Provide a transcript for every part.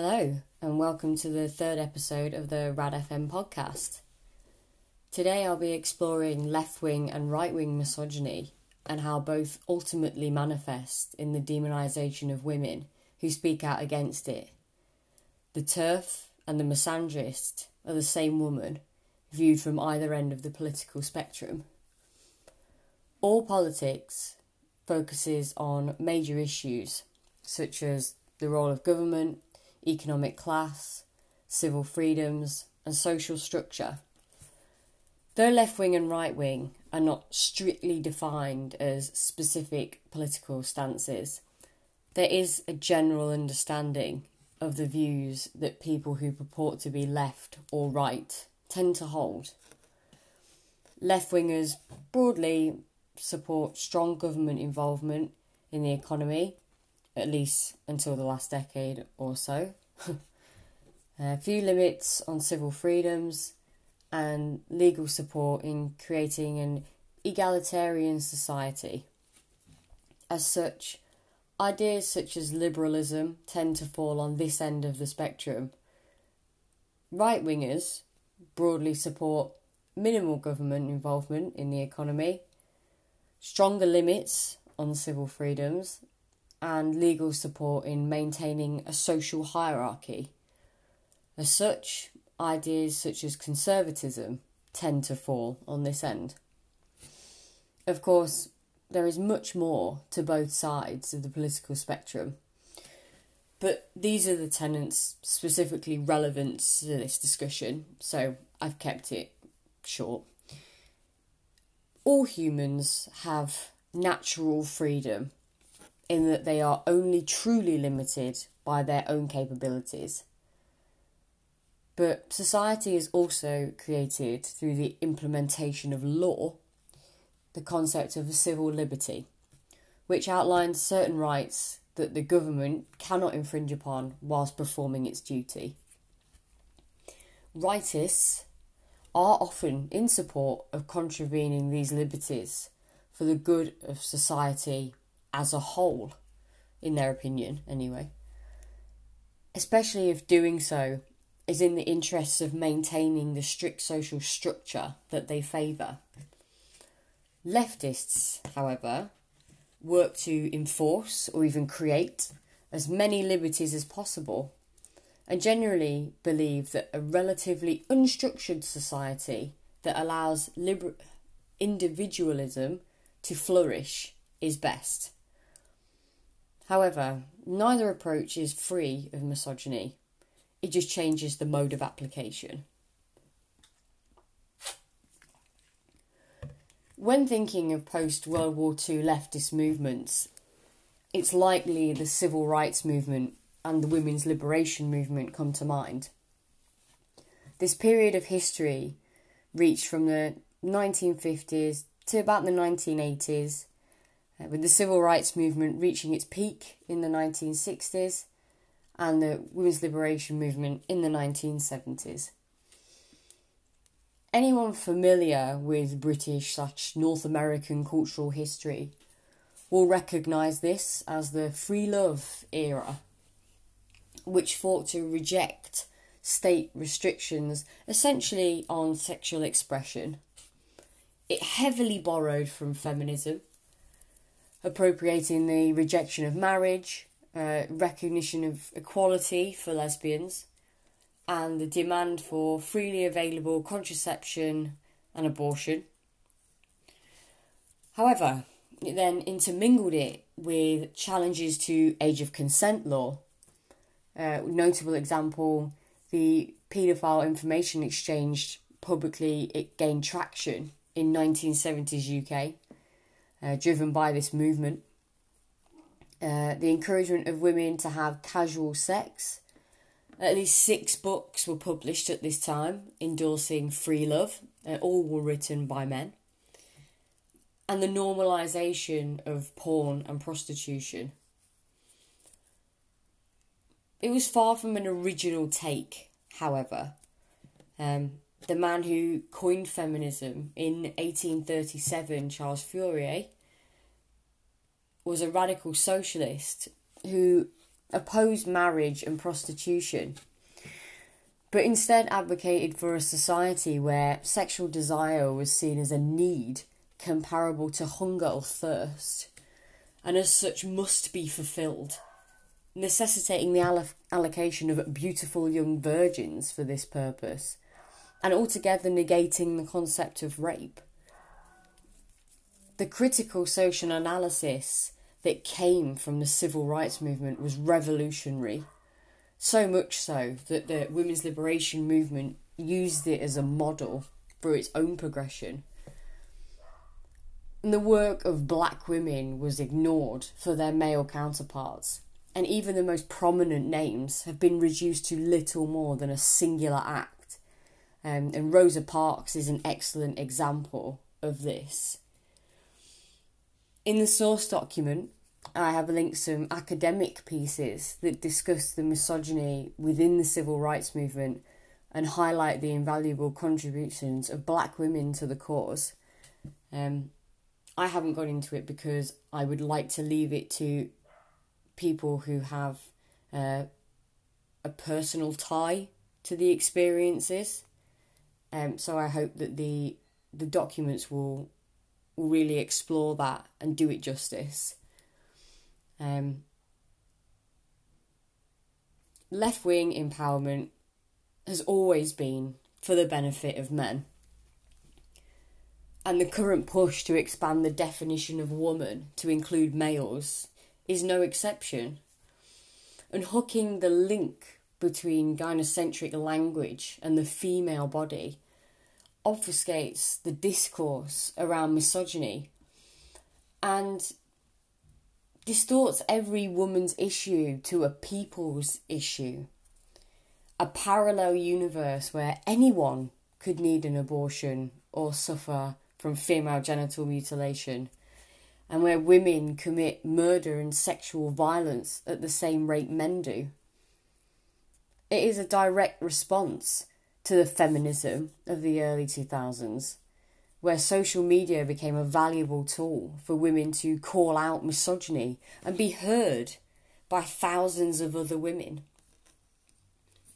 Hello, and welcome to the third episode of the Rad FM podcast. Today I'll be exploring left wing and right wing misogyny and how both ultimately manifest in the demonisation of women who speak out against it. The TERF and the misandrist are the same woman, viewed from either end of the political spectrum. All politics focuses on major issues such as the role of government, economic class, civil freedoms, and social structure. Though left wing and right wing are not strictly defined as specific political stances, there is a general understanding of the views that people who purport to be left or right tend to hold. Left wingers broadly support strong government involvement in the economy, at least until the last decade or so. a few limits on civil freedoms and legal support in creating an egalitarian society. As such, ideas such as liberalism tend to fall on this end of the spectrum. Right wingers broadly support minimal government involvement in the economy, stronger limits on civil freedoms, and legal support in maintaining a social hierarchy. As such, ideas such as conservatism tend to fall on this end. Of course, there is much more to both sides of the political spectrum, but these are the tenets specifically relevant to this discussion, so I've kept it short. All humans have natural freedom in that they are only truly limited by their own capabilities. But society is also created through the implementation of law the concept of a civil liberty, which outlines certain rights that the government cannot infringe upon whilst performing its duty. Rightists are often in support of contravening these liberties for the good of society as a whole, in their opinion, anyway. Especially if doing so is in the interests of maintaining the strict social structure that they favour. Leftists, however, work to enforce or even create as many liberties as possible and generally believe that a relatively unstructured society that allows liber- individualism to flourish is best. However, neither approach is free of misogyny, it just changes the mode of application. When thinking of post World War II leftist movements, it's likely the civil rights movement and the women's liberation movement come to mind. This period of history reached from the 1950s to about the 1980s uh, with the civil rights movement reaching its peak in the 1960s and the women's liberation movement in the 1970s. Anyone familiar with British slash North American cultural history will recognise this as the free love era, which fought to reject state restrictions essentially on sexual expression. It heavily borrowed from feminism appropriating the rejection of marriage, uh, recognition of equality for lesbians, and the demand for freely available contraception and abortion. However, it then intermingled it with challenges to age of consent law. Uh, notable example, the paedophile information exchange publicly it gained traction in 1970s UK uh, driven by this movement. Uh, the encouragement of women to have casual sex. At least six books were published at this time endorsing free love, uh, all were written by men. And the normalisation of porn and prostitution. It was far from an original take, however. Um, the man who coined feminism in 1837, Charles Fourier, was a radical socialist who opposed marriage and prostitution, but instead advocated for a society where sexual desire was seen as a need comparable to hunger or thirst, and as such must be fulfilled, necessitating the alloc- allocation of beautiful young virgins for this purpose, and altogether negating the concept of rape. The critical social analysis that came from the civil rights movement was revolutionary. So much so that the women's liberation movement used it as a model for its own progression. And the work of black women was ignored for their male counterparts, and even the most prominent names have been reduced to little more than a singular act. Um, and Rosa Parks is an excellent example of this. In the source document, I have linked some academic pieces that discuss the misogyny within the civil rights movement and highlight the invaluable contributions of black women to the cause. Um, I haven't got into it because I would like to leave it to people who have uh, a personal tie to the experiences. Um, so I hope that the the documents will will really explore that and do it justice. Um, left wing empowerment has always been for the benefit of men. And the current push to expand the definition of woman to include males is no exception. Unhooking the link between gynocentric language and the female body obfuscates the discourse around misogyny and distorts every woman's issue to a people's issue. A parallel universe where anyone could need an abortion or suffer from female genital mutilation, and where women commit murder and sexual violence at the same rate men do. It is a direct response to the feminism of the early 2000s where social media became a valuable tool for women to call out misogyny and be heard by thousands of other women.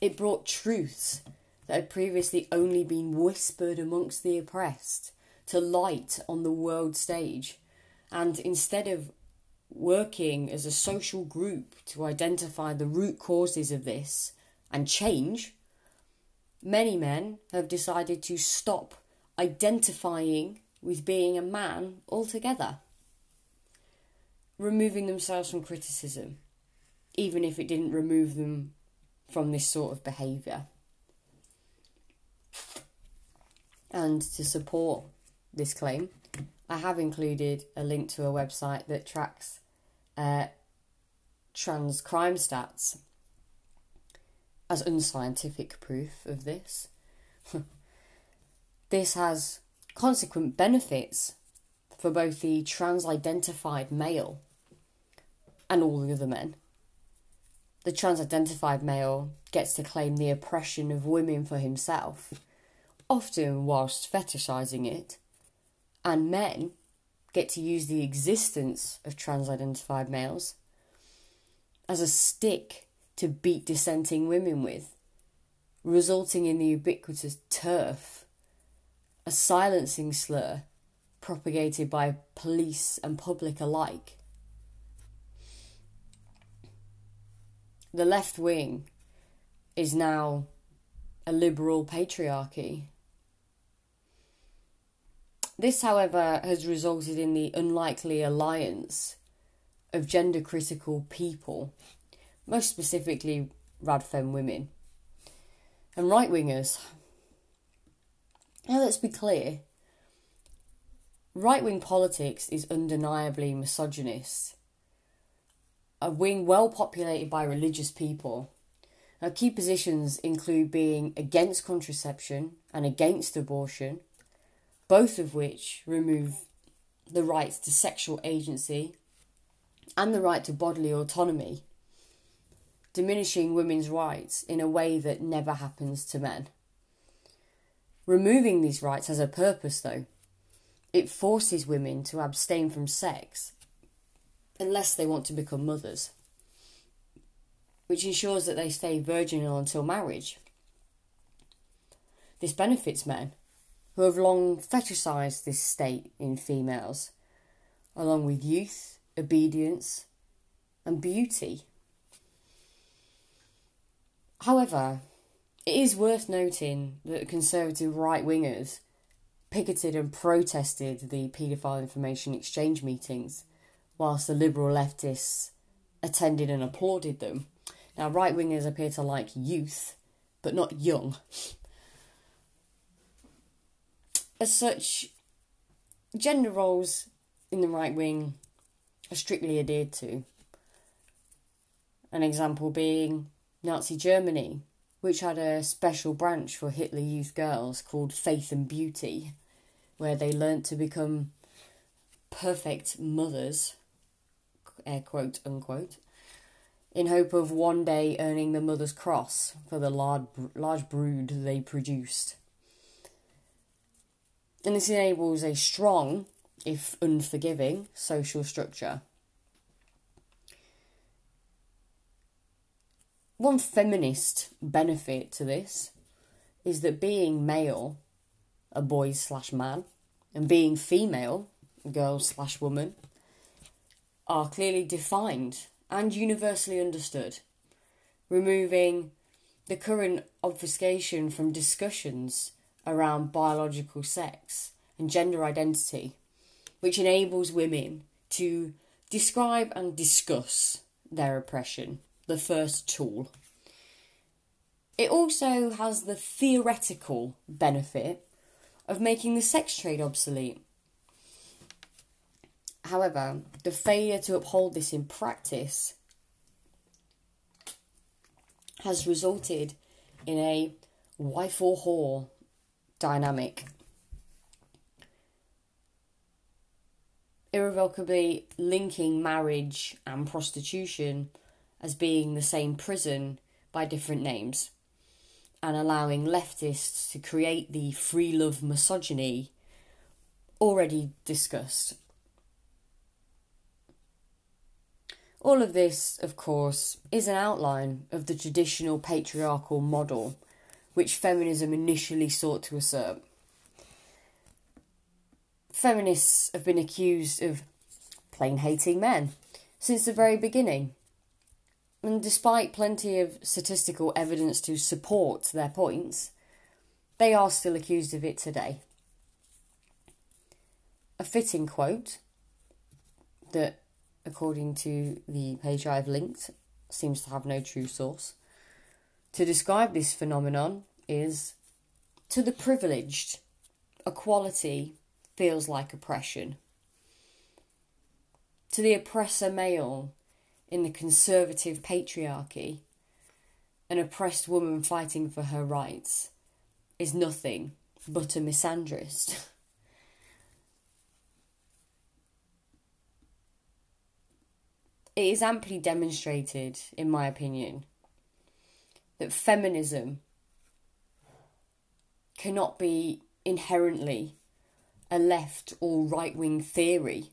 It brought truths that had previously only been whispered amongst the oppressed to light on the world stage, and instead of working as a social group to identify the root causes of this and change, many men have decided to stop identifying with being a man altogether, removing themselves from criticism, even if it didn't remove them from this sort of behaviour. And to support this claim, I have included a link to a website that tracks uh, trans crime stats as unscientific proof of this. This has consequent benefits for both the trans identified male and all the other men. The trans identified male gets to claim the oppression of women for himself, often whilst fetishizing it, and men get to use the existence of trans identified males as a stick to beat dissenting women with, resulting in the ubiquitous TERF, a silencing slur propagated by police and public alike. The left wing is now a liberal patriarchy. This, however, has resulted in the unlikely alliance of gender critical people, most specifically radfem women. And right wingers now, let's be clear right wing politics is undeniably misogynist. A wing well populated by religious people. Now, key positions include being against contraception and against abortion, both of which remove the rights to sexual agency and the right to bodily autonomy, diminishing women's rights in a way that never happens to men. Removing these rights has a purpose, though. It forces women to abstain from sex unless they want to become mothers. which ensures that they stay virginal until marriage. This benefits men, who have long fetishized this state in females, along with youth, obedience, and beauty. However, it is worth noting that conservative right wingers picketed and protested the paedophile information exchange meetings, whilst the liberal leftists attended and applauded them. Now, right wingers appear to like youth, but not young. As such, gender roles in the right wing are strictly adhered to. An example being Nazi Germany, which had a special branch for Hitler Youth girls called Faith and Beauty, where they learnt to become perfect mothers, air quote unquote, in hope of one day earning the Mother's Cross for the large, large brood they produced. And this enables a strong, if unforgiving, social structure. One feminist benefit to this is that being male, a boy slash man, and being female, a girl slash woman, are clearly defined and universally understood, removing the current obfuscation from discussions around biological sex and gender identity, which enables women to describe and discuss their oppression the first tool. It also has the theoretical benefit of making the sex trade obsolete. However, the failure to uphold this in practice has resulted in a wife or whore dynamic. Irrevocably linking marriage and prostitution as being the same prison by different names and allowing leftists to create the free love misogyny already discussed. All of this, of course, is an outline of the traditional patriarchal model which feminism initially sought to assert. Feminists have been accused of plain hating men since the very beginning and despite plenty of statistical evidence to support their points, they are still accused of it today. A fitting quote that, according to the page I've linked, seems to have no true source, to describe this phenomenon is To the privileged, equality feels like oppression. To the oppressor male, in the conservative patriarchy, an oppressed woman fighting for her rights is nothing but a misandrist. it is amply demonstrated, in my opinion, that feminism cannot be inherently a left or right wing theory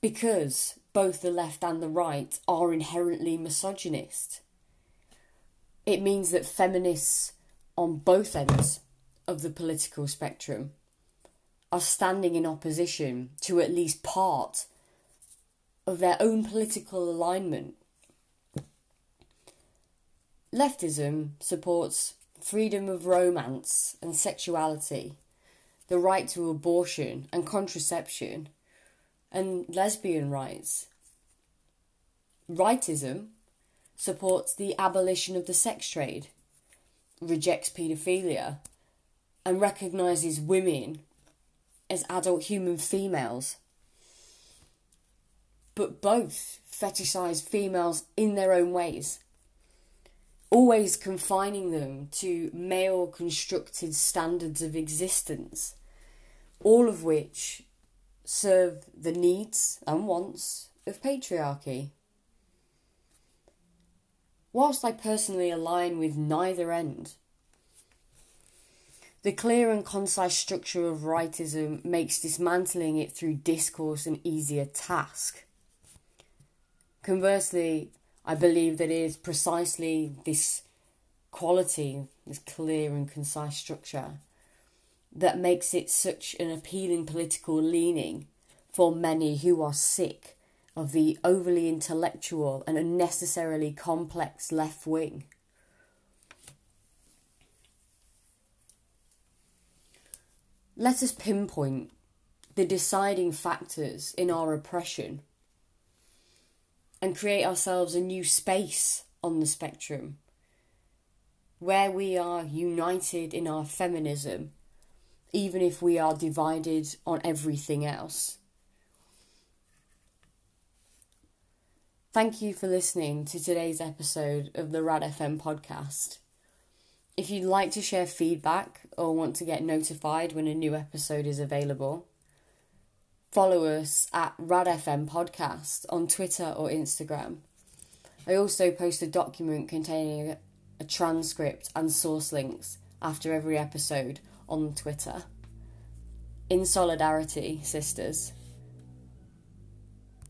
because both the left and the right are inherently misogynist. It means that feminists on both ends of the political spectrum are standing in opposition to at least part of their own political alignment. Leftism supports freedom of romance and sexuality, the right to abortion and contraception and lesbian rights. Rightism supports the abolition of the sex trade, rejects paedophilia, and recognises women as adult human females. But both fetishise females in their own ways, always confining them to male constructed standards of existence, all of which serve the needs and wants of patriarchy. Whilst I personally align with neither end, the clear and concise structure of rightism makes dismantling it through discourse an easier task. Conversely, I believe that it is precisely this quality, this clear and concise structure, that makes it such an appealing political leaning for many who are sick of the overly intellectual and unnecessarily complex left wing. Let us pinpoint the deciding factors in our oppression and create ourselves a new space on the spectrum where we are united in our feminism, even if we are divided on everything else. Thank you for listening to today's episode of the Rad FM podcast. If you'd like to share feedback or want to get notified when a new episode is available, follow us at RadFM Podcast on Twitter or Instagram. I also post a document containing a transcript and source links after every episode on Twitter. In solidarity, sisters.